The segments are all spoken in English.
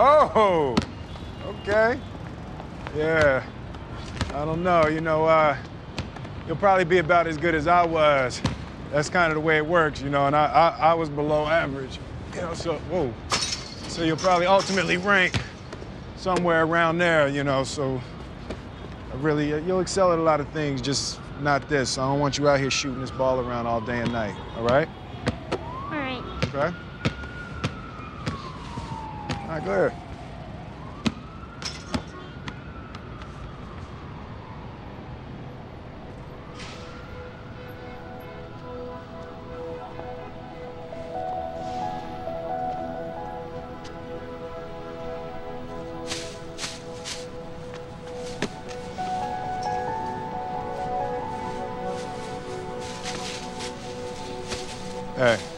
Oh, okay. Yeah. I don't know. You know, uh, you'll probably be about as good as I was. That's kind of the way it works, you know, and I, I, I was below average. You know, so, whoa. So you'll probably ultimately rank somewhere around there, you know, so I really, you'll excel at a lot of things, just not this. I don't want you out here shooting this ball around all day and night, all right? All right. Okay? Go ahead. Hey.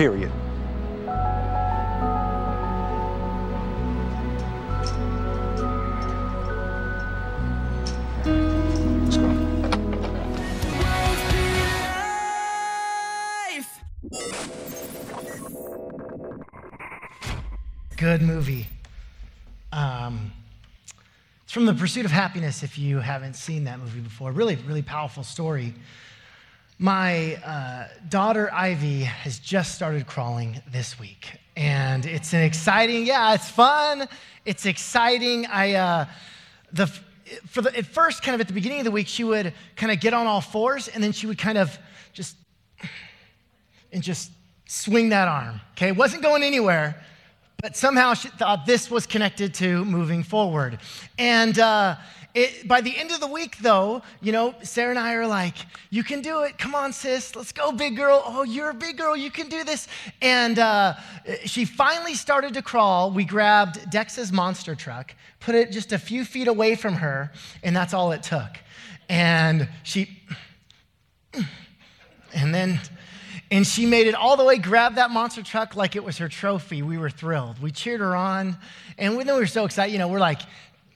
Period. Good movie. Um, it's from The Pursuit of Happyness, if you haven't seen that movie before. Really, really powerful story. My uh, daughter Ivy has just started crawling this week. And it's an exciting, yeah, it's fun. It's exciting. I, uh, the, for the, at first, kind of at the beginning of the week, she would kind of get on all fours and then she would kind of just, and just swing that arm. Okay, wasn't going anywhere, but somehow she thought this was connected to moving forward. And uh, it, by the end of the week, though, you know, Sarah and I are like, you can do it. Come on, sis. Let's go, big girl. Oh, you're a big girl. You can do this. And uh, she finally started to crawl. We grabbed Dex's monster truck, put it just a few feet away from her, and that's all it took. And she, and then, and she made it all the way, grabbed that monster truck like it was her trophy. We were thrilled. We cheered her on. And then we were so excited. You know, we're like,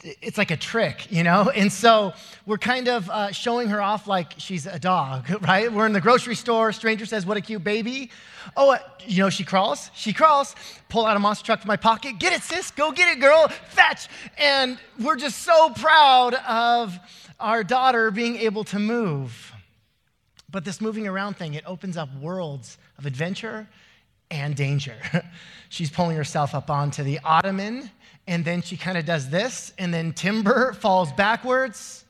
it's like a trick, you know? And so we're kind of uh, showing her off like she's a dog, right? We're in the grocery store. Stranger says, What a cute baby. Oh, uh, you know, she crawls. She crawls. Pull out a monster truck from my pocket. Get it, sis. Go get it, girl. Fetch. And we're just so proud of our daughter being able to move. But this moving around thing, it opens up worlds of adventure and danger. She's pulling herself up onto the ottoman, and then she kind of does this, and then timber falls backwards.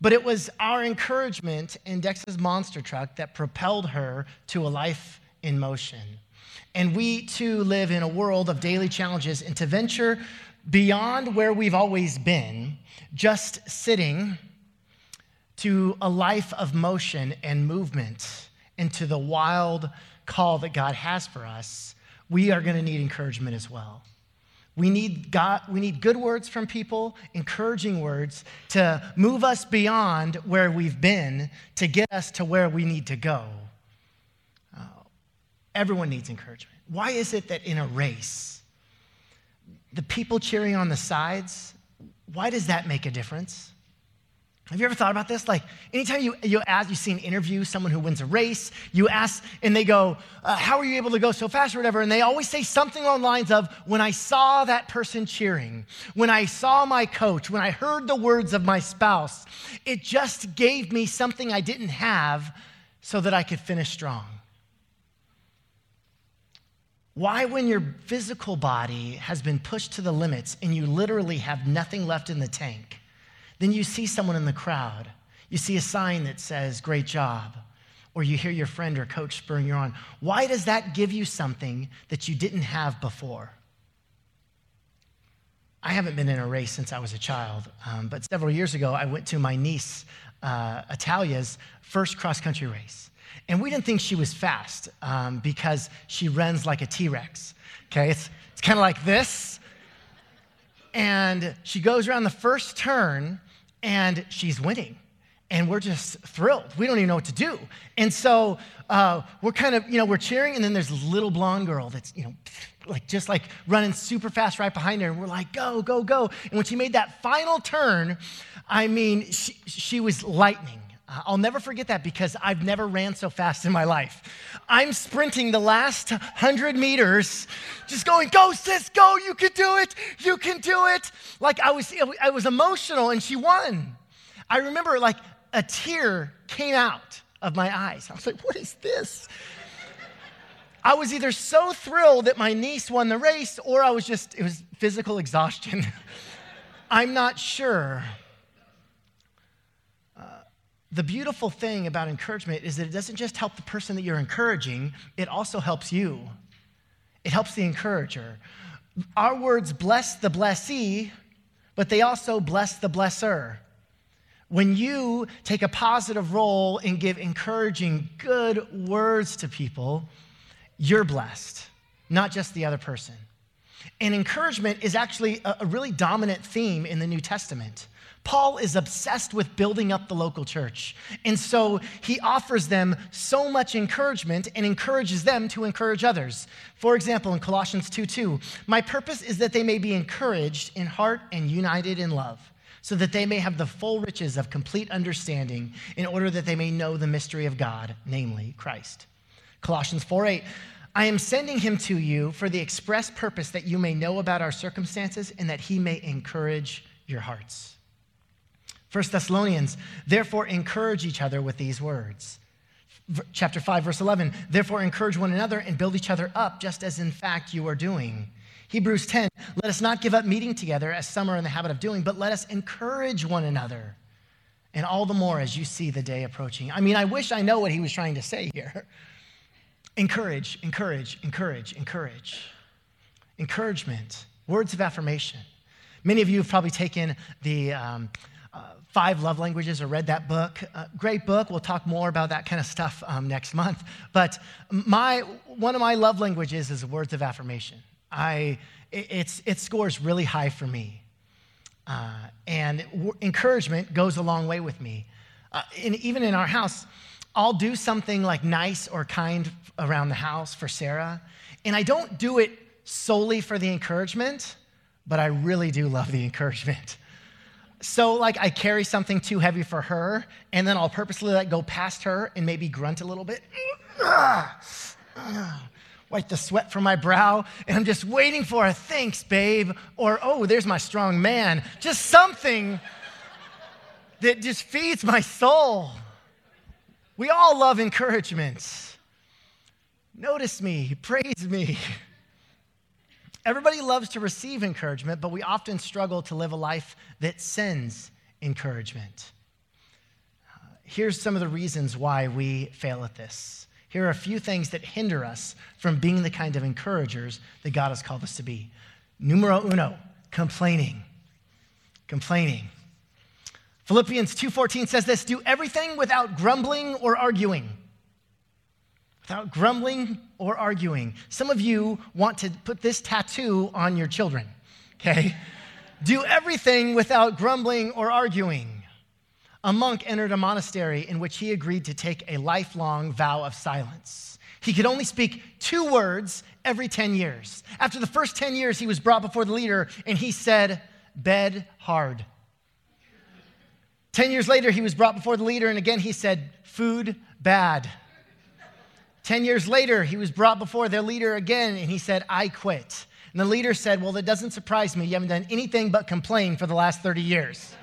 But it was our encouragement in Dex's monster truck that propelled her to a life in motion. And we too live in a world of daily challenges and to venture beyond where we've always been, just sitting to a life of motion and movement into the wild call that God has for us, we are going to need encouragement as well. We need, God, we need good words from people, encouraging words to move us beyond where we've been to get us to where we need to go. Uh, everyone needs encouragement. Why is it that in a race, the people cheering on the sides, why does that make a difference? Have you ever thought about this? Like, anytime you, you ask, you see an interview, someone who wins a race, you ask, and they go, uh, How are you able to go so fast or whatever? And they always say something along the lines of, When I saw that person cheering, when I saw my coach, when I heard the words of my spouse, it just gave me something I didn't have so that I could finish strong. Why, when your physical body has been pushed to the limits and you literally have nothing left in the tank? Then you see someone in the crowd. You see a sign that says, Great job. Or you hear your friend or coach spurring you on. Why does that give you something that you didn't have before? I haven't been in a race since I was a child, um, but several years ago, I went to my niece uh, Italia's first cross country race. And we didn't think she was fast um, because she runs like a T Rex. Okay, it's, it's kind of like this. And she goes around the first turn and she's winning. And we're just thrilled. We don't even know what to do. And so uh, we're kind of, you know, we're cheering. And then there's little blonde girl that's, you know, like just like running super fast right behind her. And we're like, go, go, go. And when she made that final turn, I mean, she, she was lightning. I'll never forget that because I've never ran so fast in my life. I'm sprinting the last 100 meters, just going, go, sis, go, you can do it, you can do it. Like I was, I was emotional and she won. I remember like a tear came out of my eyes. I was like, what is this? I was either so thrilled that my niece won the race or I was just, it was physical exhaustion. I'm not sure. The beautiful thing about encouragement is that it doesn't just help the person that you're encouraging, it also helps you. It helps the encourager. Our words bless the blessee, but they also bless the blesser. When you take a positive role and give encouraging, good words to people, you're blessed, not just the other person. And encouragement is actually a really dominant theme in the New Testament. Paul is obsessed with building up the local church. And so he offers them so much encouragement and encourages them to encourage others. For example, in Colossians 2 2, my purpose is that they may be encouraged in heart and united in love, so that they may have the full riches of complete understanding, in order that they may know the mystery of God, namely Christ. Colossians 4 8, I am sending him to you for the express purpose that you may know about our circumstances and that he may encourage your hearts. 1 Thessalonians, therefore encourage each other with these words. Chapter 5, verse 11, therefore encourage one another and build each other up, just as in fact you are doing. Hebrews 10, let us not give up meeting together as some are in the habit of doing, but let us encourage one another. And all the more as you see the day approaching. I mean, I wish I know what he was trying to say here. Encourage, encourage, encourage, encourage. Encouragement, words of affirmation. Many of you have probably taken the um, Five Love Languages or read that book. Uh, great book. We'll talk more about that kind of stuff um, next month. But my, one of my love languages is words of affirmation. I, it, it scores really high for me. Uh, and w- encouragement goes a long way with me. Uh, and even in our house, I'll do something like nice or kind around the house for Sarah. And I don't do it solely for the encouragement, but I really do love the encouragement. So, like, I carry something too heavy for her, and then I'll purposely let go past her and maybe grunt a little bit. Wipe the sweat from my brow, and I'm just waiting for a thanks, babe, or oh, there's my strong man. Just something that just feeds my soul. We all love encouragement. Notice me, praise me. Everybody loves to receive encouragement, but we often struggle to live a life that sends encouragement. Uh, here's some of the reasons why we fail at this. Here are a few things that hinder us from being the kind of encouragers that God has called us to be. Numero uno, complaining. Complaining. Philippians 2:14 says this, do everything without grumbling or arguing without grumbling or arguing. Some of you want to put this tattoo on your children, okay? Do everything without grumbling or arguing. A monk entered a monastery in which he agreed to take a lifelong vow of silence. He could only speak two words every 10 years. After the first 10 years, he was brought before the leader and he said, Bed hard. 10 years later, he was brought before the leader and again he said, Food bad. Ten years later, he was brought before their leader again and he said, I quit. And the leader said, Well, that doesn't surprise me. You haven't done anything but complain for the last 30 years.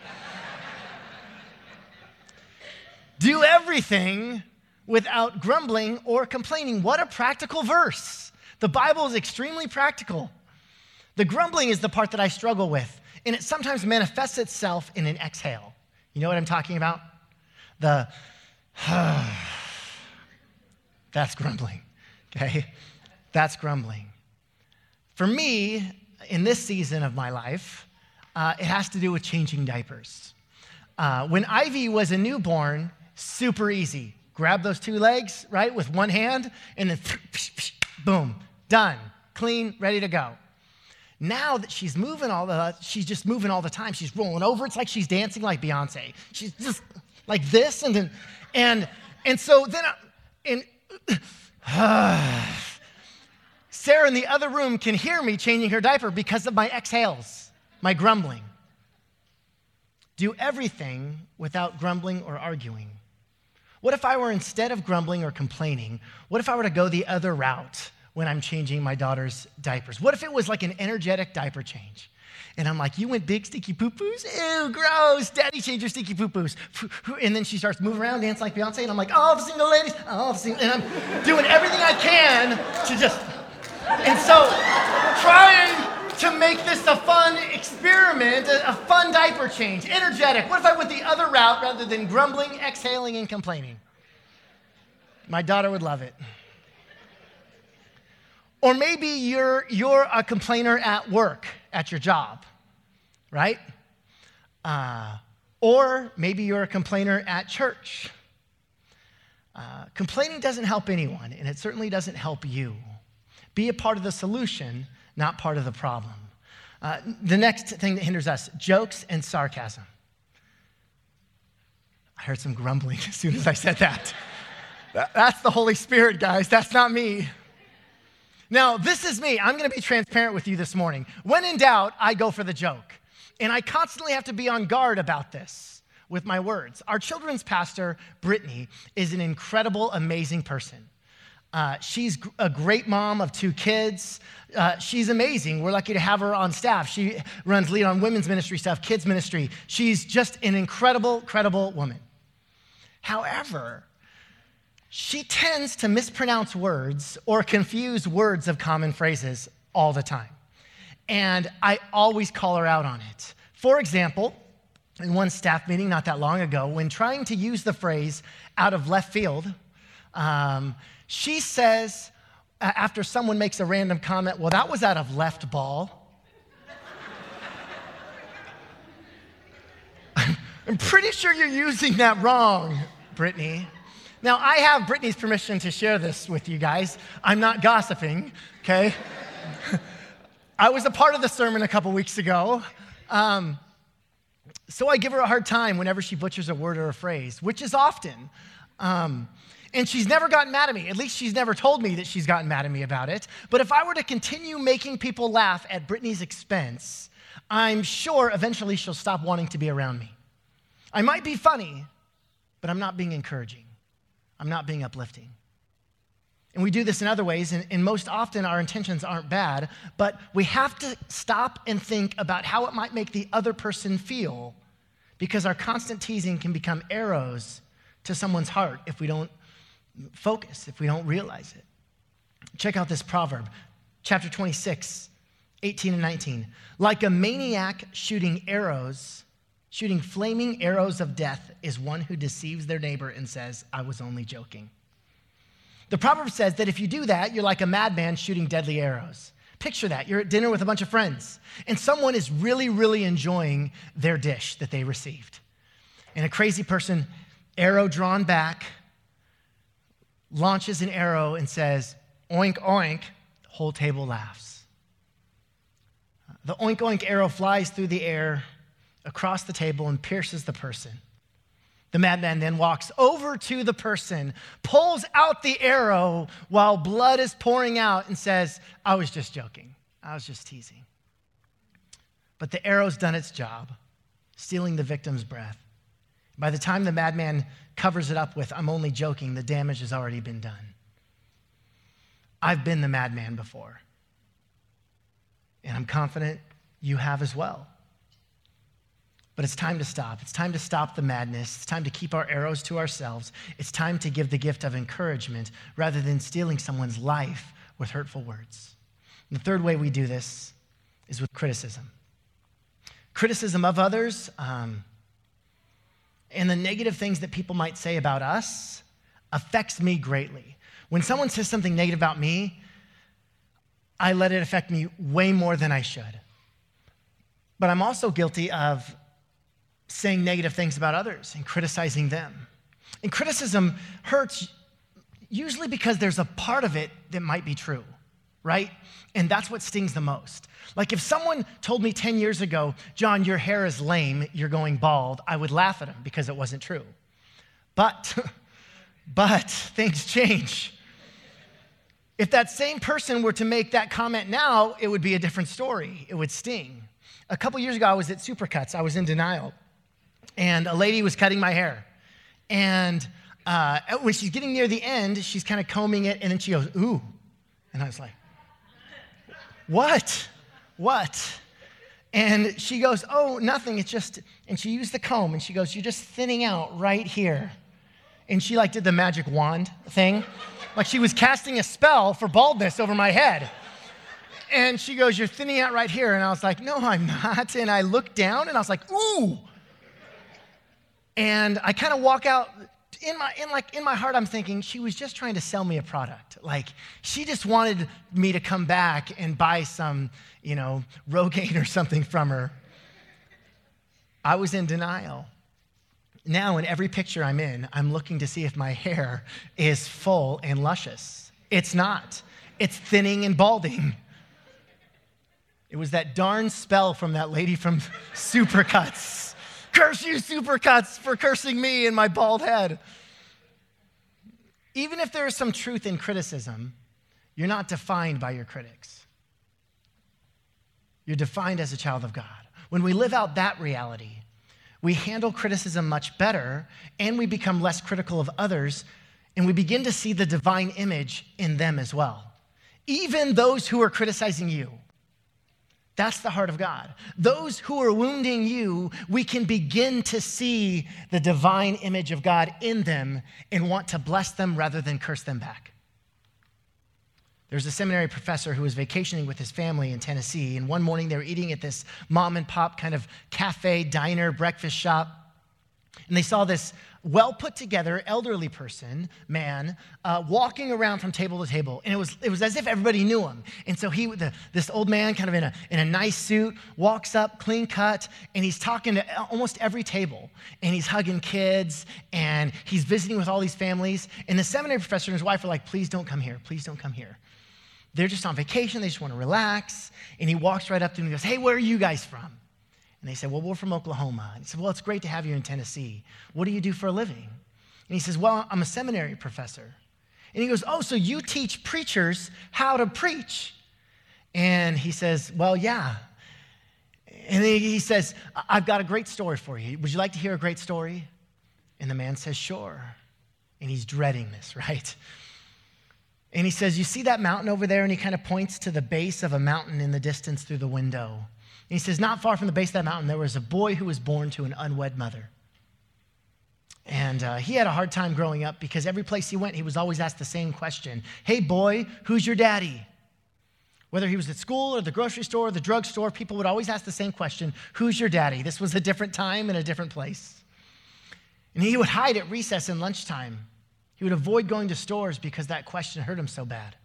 Do everything without grumbling or complaining. What a practical verse. The Bible is extremely practical. The grumbling is the part that I struggle with, and it sometimes manifests itself in an exhale. You know what I'm talking about? The, That's grumbling, okay? That's grumbling. For me, in this season of my life, uh, it has to do with changing diapers. Uh, when Ivy was a newborn, super easy. Grab those two legs, right, with one hand, and then boom, done, clean, ready to go. Now that she's moving all the, she's just moving all the time. She's rolling over. It's like she's dancing like Beyonce. She's just like this, and then, and and so then, and Sarah in the other room can hear me changing her diaper because of my exhales, my grumbling. Do everything without grumbling or arguing. What if I were, instead of grumbling or complaining, what if I were to go the other route when I'm changing my daughter's diapers? What if it was like an energetic diaper change? And I'm like, you went big sticky poo poos? Ew, gross. Daddy changed your sticky poo poos. And then she starts moving around, dancing like Beyonce. And I'm like, oh, the single ladies. The single. And I'm doing everything I can to just. And so, trying to make this a fun experiment, a fun diaper change, energetic. What if I went the other route rather than grumbling, exhaling, and complaining? My daughter would love it. Or maybe you're, you're a complainer at work, at your job, right? Uh, or maybe you're a complainer at church. Uh, complaining doesn't help anyone, and it certainly doesn't help you. Be a part of the solution not part of the problem. Uh, the next thing that hinders us jokes and sarcasm. I heard some grumbling as soon as I said that. That's the Holy Spirit, guys. That's not me. Now, this is me. I'm going to be transparent with you this morning. When in doubt, I go for the joke. And I constantly have to be on guard about this with my words. Our children's pastor, Brittany, is an incredible, amazing person. Uh, she's a great mom of two kids. Uh, she's amazing. We're lucky to have her on staff. She runs lead on women's ministry stuff, kids ministry. She's just an incredible, credible woman. However, she tends to mispronounce words or confuse words of common phrases all the time. And I always call her out on it. For example, in one staff meeting not that long ago, when trying to use the phrase out of left field, um, she says, after someone makes a random comment, well, that was out of left ball. I'm pretty sure you're using that wrong, Brittany. Now, I have Brittany's permission to share this with you guys. I'm not gossiping, okay? I was a part of the sermon a couple weeks ago. Um, so I give her a hard time whenever she butchers a word or a phrase, which is often. Um, and she's never gotten mad at me. At least she's never told me that she's gotten mad at me about it. But if I were to continue making people laugh at Brittany's expense, I'm sure eventually she'll stop wanting to be around me. I might be funny, but I'm not being encouraging. I'm not being uplifting. And we do this in other ways, and, and, most often our intentions aren't bad, but we have to stop and think about how it might make the other person feel because our constant teasing can become arrows to someone's heart if we don't focus if we don't realize it. Check out this proverb, chapter 26, 18 and 19. Like a maniac shooting arrows, shooting flaming arrows of death is one who deceives their neighbor and says, I was only joking. The proverb says that if you do that, you're like a madman shooting deadly arrows. Picture that. You're at dinner with a bunch of friends, and someone is really, really enjoying their dish that they received. And a crazy person, arrow drawn back, launches an arrow and says, oink, oink, the whole table laughs. The oink, oink arrow flies through the air across the table and pierces the person. The madman then walks over to the person, pulls out the arrow while blood is pouring out, and says, I was just joking. I was just teasing. But the arrow's done its job, stealing the victim's breath. By the time the madman covers it up with, I'm only joking, the damage has already been done. I've been the madman before. And I'm confident you have as well. But it's time to stop. It's time to stop the madness. It's time to keep our arrows to ourselves. It's time to give the gift of encouragement rather than stealing someone's life with hurtful words. And the third way we do this is with criticism. Criticism of others, um, and the negative things that people might say about us affects me greatly. When someone says something negative about me, I let it affect me way more than I should. But I'm also guilty of saying negative things about others and criticizing them. And criticism hurts usually because there's a part of it that might be true, right? And that's what stings the most. Like if someone told me 10 years ago, John, your hair is lame, you're going bald, I would laugh at him because it wasn't true. But, but things change. If that same person were to make that comment now, it would be a different story. It would sting. A couple years ago, I was at Supercuts. I was in denial. And a lady was cutting my hair. And uh, when she's getting near the end, she's kind of combing it, and then she goes, Ooh. And I was like, What? What? And she goes, Oh, nothing. It's just, and she used the comb, and she goes, You're just thinning out right here. And she like did the magic wand thing. Like she was casting a spell for baldness over my head. And she goes, You're thinning out right here. And I was like, No, I'm not. And I looked down and I was like, Ooh. And I kind of walk out in my in like in my heart I'm thinking she was just trying to sell me a product. Like she just wanted me to come back and buy some, you know, Rogaine or something from her. I was in denial. Now in every picture I'm in, I'm looking to see if my hair is full and luscious. It's not. It's thinning and balding. It was that darn spell from that lady from Supercuts. Curse you, Supercuts, for cursing me and my bald head. Even if there is some truth in criticism, you're not defined by your critics. You're defined as a child of God. When we live out that reality, we handle criticism much better and we become less critical of others and we begin to see the divine image in them as well. Even those who are criticizing you, that's the heart of God. Those who are wounding you, we can begin to see the divine image of God in them and want to bless them rather than curse them back. There's a seminary professor who was vacationing with his family in Tennessee, and one morning they were eating at this mom and pop kind of cafe, diner, breakfast shop, and they saw this well put together elderly person, man, uh, walking around from table to table. And it was, it was as if everybody knew him. And so he, the, this old man, kind of in a, in a nice suit, walks up, clean cut, and he's talking to almost every table. And he's hugging kids, and he's visiting with all these families. And the seminary professor and his wife are like, please don't come here. Please don't come here. They're just on vacation. They just want to relax. And he walks right up to them and goes, hey, where are you guys from? And they said, Well, we're from Oklahoma. And he said, Well, it's great to have you in Tennessee. What do you do for a living? And he says, Well, I'm a seminary professor. And he goes, Oh, so you teach preachers how to preach? And he says, Well, yeah. And he says, I've got a great story for you. Would you like to hear a great story? And the man says, Sure. And he's dreading this, right? And he says, You see that mountain over there? And he kind of points to the base of a mountain in the distance through the window. He says, Not far from the base of that mountain, there was a boy who was born to an unwed mother. And uh, he had a hard time growing up because every place he went, he was always asked the same question Hey, boy, who's your daddy? Whether he was at school or the grocery store or the drugstore, people would always ask the same question Who's your daddy? This was a different time and a different place. And he would hide at recess and lunchtime. He would avoid going to stores because that question hurt him so bad.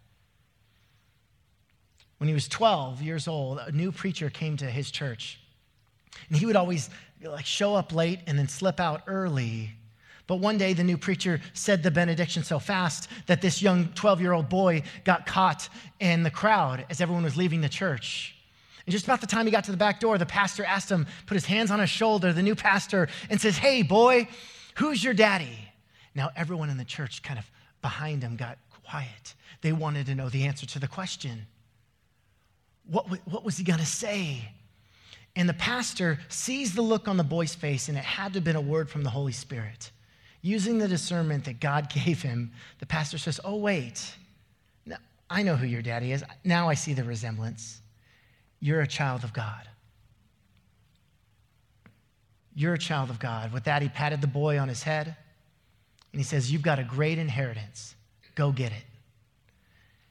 When he was 12 years old, a new preacher came to his church. And he would always like show up late and then slip out early. But one day the new preacher said the benediction so fast that this young 12-year-old boy got caught in the crowd as everyone was leaving the church. And just about the time he got to the back door, the pastor asked him, put his hands on his shoulder, the new pastor, and says, Hey, boy, who's your daddy? Now, everyone in the church kind of behind him got quiet. They wanted to know the answer to the question. What, what was he going to say? And the pastor sees the look on the boy's face, and it had to have been a word from the Holy Spirit. Using the discernment that God gave him, the pastor says, Oh, wait. Now, I know who your daddy is. Now I see the resemblance. You're a child of God. You're a child of God. With that, he patted the boy on his head, and he says, You've got a great inheritance. Go get it.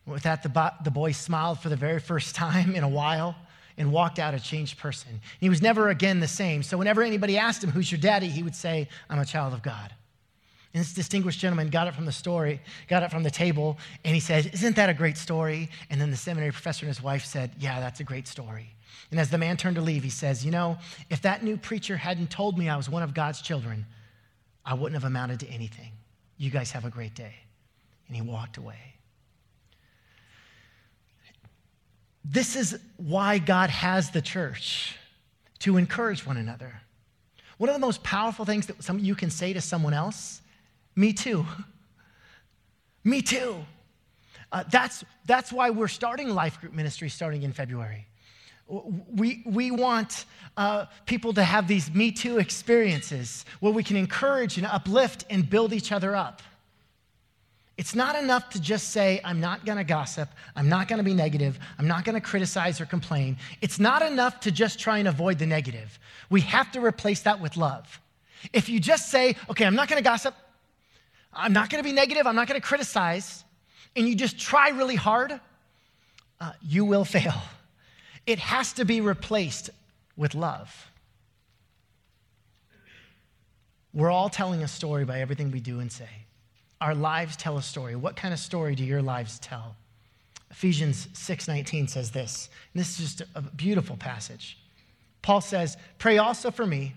With that, the, bo- the boy smiled for the very first time in a while and walked out a changed person. He was never again the same. So, whenever anybody asked him, Who's your daddy? he would say, I'm a child of God. And this distinguished gentleman got it from the story, got it from the table, and he said, Isn't that a great story? And then the seminary professor and his wife said, Yeah, that's a great story. And as the man turned to leave, he says, You know, if that new preacher hadn't told me I was one of God's children, I wouldn't have amounted to anything. You guys have a great day. And he walked away. This is why God has the church to encourage one another. One of the most powerful things that some you can say to someone else, me too. me too. Uh, that's, that's why we're starting life group ministry starting in February. We, we want uh, people to have these Me Too experiences where we can encourage and uplift and build each other up. It's not enough to just say, I'm not gonna gossip, I'm not gonna be negative, I'm not gonna criticize or complain. It's not enough to just try and avoid the negative. We have to replace that with love. If you just say, okay, I'm not gonna gossip, I'm not gonna be negative, I'm not gonna criticize, and you just try really hard, uh, you will fail. It has to be replaced with love. We're all telling a story by everything we do and say. Our lives tell a story. What kind of story do your lives tell? Ephesians 6:19 says this. This is just a beautiful passage. Paul says, "Pray also for me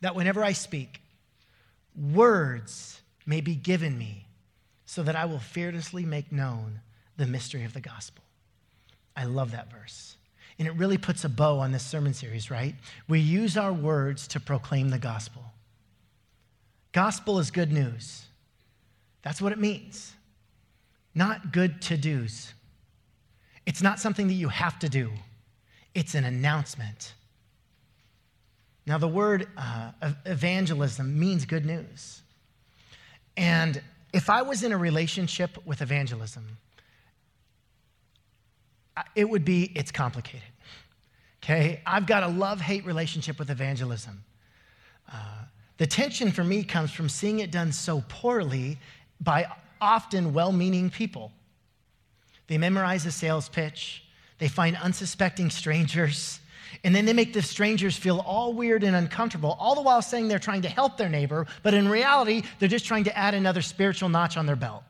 that whenever I speak, words may be given me so that I will fearlessly make known the mystery of the gospel." I love that verse. And it really puts a bow on this sermon series, right? We use our words to proclaim the gospel. Gospel is good news. That's what it means. Not good to do's. It's not something that you have to do, it's an announcement. Now, the word uh, evangelism means good news. And if I was in a relationship with evangelism, it would be it's complicated. Okay? I've got a love hate relationship with evangelism. Uh, the tension for me comes from seeing it done so poorly by often well meaning people. They memorize a sales pitch, they find unsuspecting strangers, and then they make the strangers feel all weird and uncomfortable, all the while saying they're trying to help their neighbor, but in reality, they're just trying to add another spiritual notch on their belt.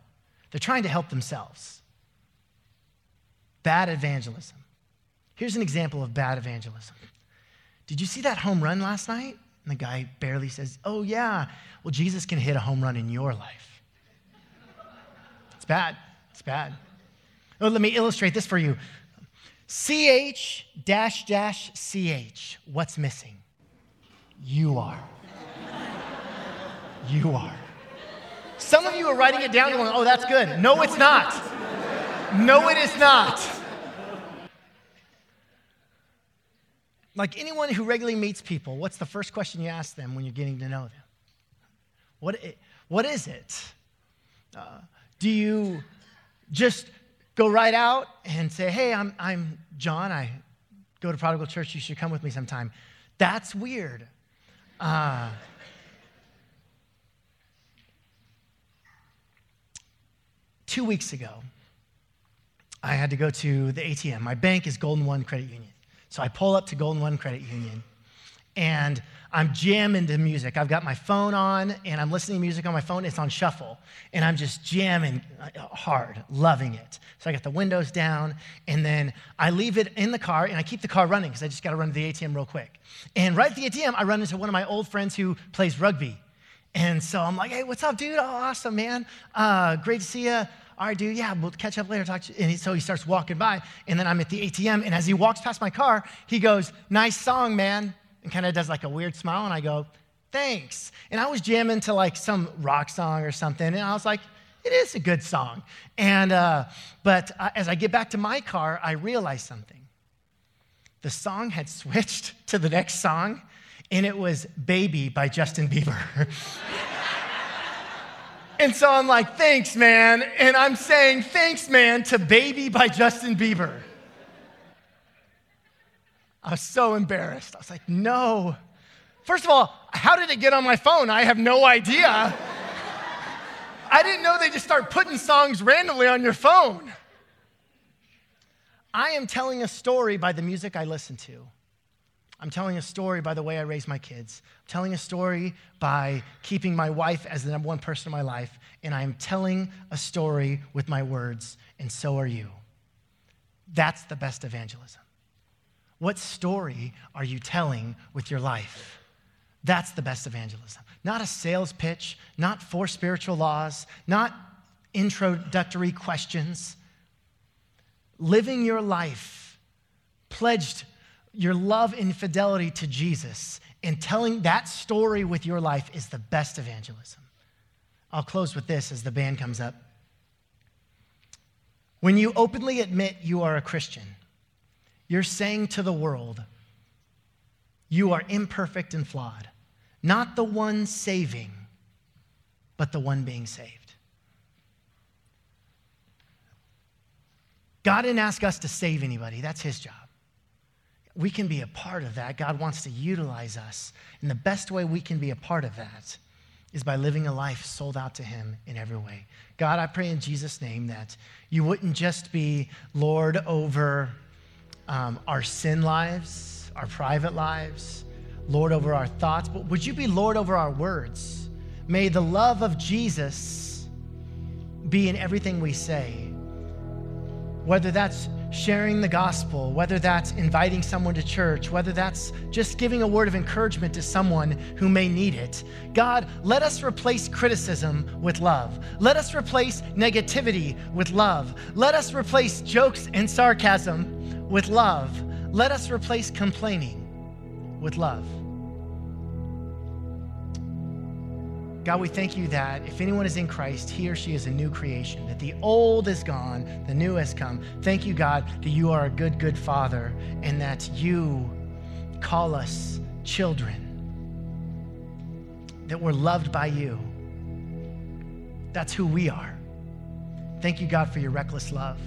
They're trying to help themselves. Bad evangelism. Here's an example of bad evangelism. Did you see that home run last night? And the guy barely says, Oh, yeah. Well, Jesus can hit a home run in your life. Bad. It's bad. Oh, let me illustrate this for you. CH dash dash CH. What's missing? You are. You are. Some of you are writing it down going, oh, that's good. No, it's not. No, it is not. Like anyone who regularly meets people, what's the first question you ask them when you're getting to know them? What, what is it? Uh, do you just go right out and say, hey, I'm, I'm John. I go to Prodigal Church. You should come with me sometime. That's weird. Uh, two weeks ago, I had to go to the ATM. My bank is Golden One Credit Union. So I pull up to Golden One Credit Union and I'm jamming to music. I've got my phone on and I'm listening to music on my phone. It's on shuffle. And I'm just jamming hard, loving it. So I got the windows down and then I leave it in the car and I keep the car running because I just got to run to the ATM real quick. And right at the ATM, I run into one of my old friends who plays rugby. And so I'm like, hey, what's up, dude? Oh, awesome, man. Uh, great to see you all right, dude, yeah, we'll catch up later. Talk to you. And so he starts walking by, and then I'm at the ATM, and as he walks past my car, he goes, nice song, man, and kind of does like a weird smile, and I go, thanks. And I was jamming to like some rock song or something, and I was like, it is a good song. And, uh, but uh, as I get back to my car, I realize something. The song had switched to the next song, and it was Baby by Justin Bieber. And so I'm like, thanks, man. And I'm saying, thanks, man, to Baby by Justin Bieber. I was so embarrassed. I was like, no. First of all, how did it get on my phone? I have no idea. I didn't know they just start putting songs randomly on your phone. I am telling a story by the music I listen to. I'm telling a story by the way I raise my kids. I'm telling a story by keeping my wife as the number one person in my life. And I am telling a story with my words, and so are you. That's the best evangelism. What story are you telling with your life? That's the best evangelism. Not a sales pitch, not four spiritual laws, not introductory questions. Living your life pledged your love and fidelity to Jesus and telling that story with your life is the best evangelism. I'll close with this as the band comes up. When you openly admit you are a Christian, you're saying to the world, you are imperfect and flawed, not the one saving, but the one being saved. God didn't ask us to save anybody, that's His job. We can be a part of that. God wants to utilize us. And the best way we can be a part of that is by living a life sold out to Him in every way. God, I pray in Jesus' name that you wouldn't just be Lord over um, our sin lives, our private lives, Lord over our thoughts, but would you be Lord over our words? May the love of Jesus be in everything we say, whether that's sharing the gospel, whether that's inviting someone to church, whether that's just giving a word of encouragement to someone who may need it. God, let us replace criticism with love. Let us replace negativity with love. Let us replace jokes and sarcasm with love. Let us replace complaining with love. God, we thank you that if anyone is in Christ, he or she is a new creation, that the old is gone, the new has come. Thank you, God, that you are a good, good Father and that you call us children, that we're loved by you. That's who we are. Thank you, God, for your reckless love,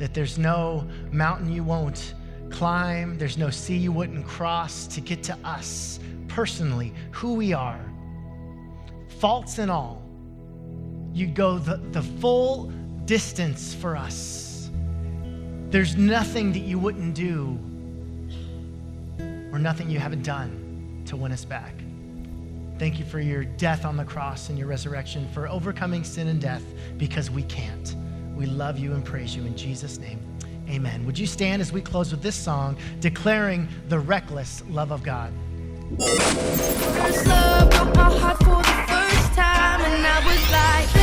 that there's no mountain you won't climb, there's no sea you wouldn't cross to get to us personally, who we are faults and all, you'd go the, the full distance for us. There's nothing that you wouldn't do or nothing you haven't done to win us back. Thank you for your death on the cross and your resurrection, for overcoming sin and death because we can't. We love you and praise you in Jesus' name. Amen. Would you stand as we close with this song, declaring the reckless love of God? First love broke my heart for the first time, and I was like.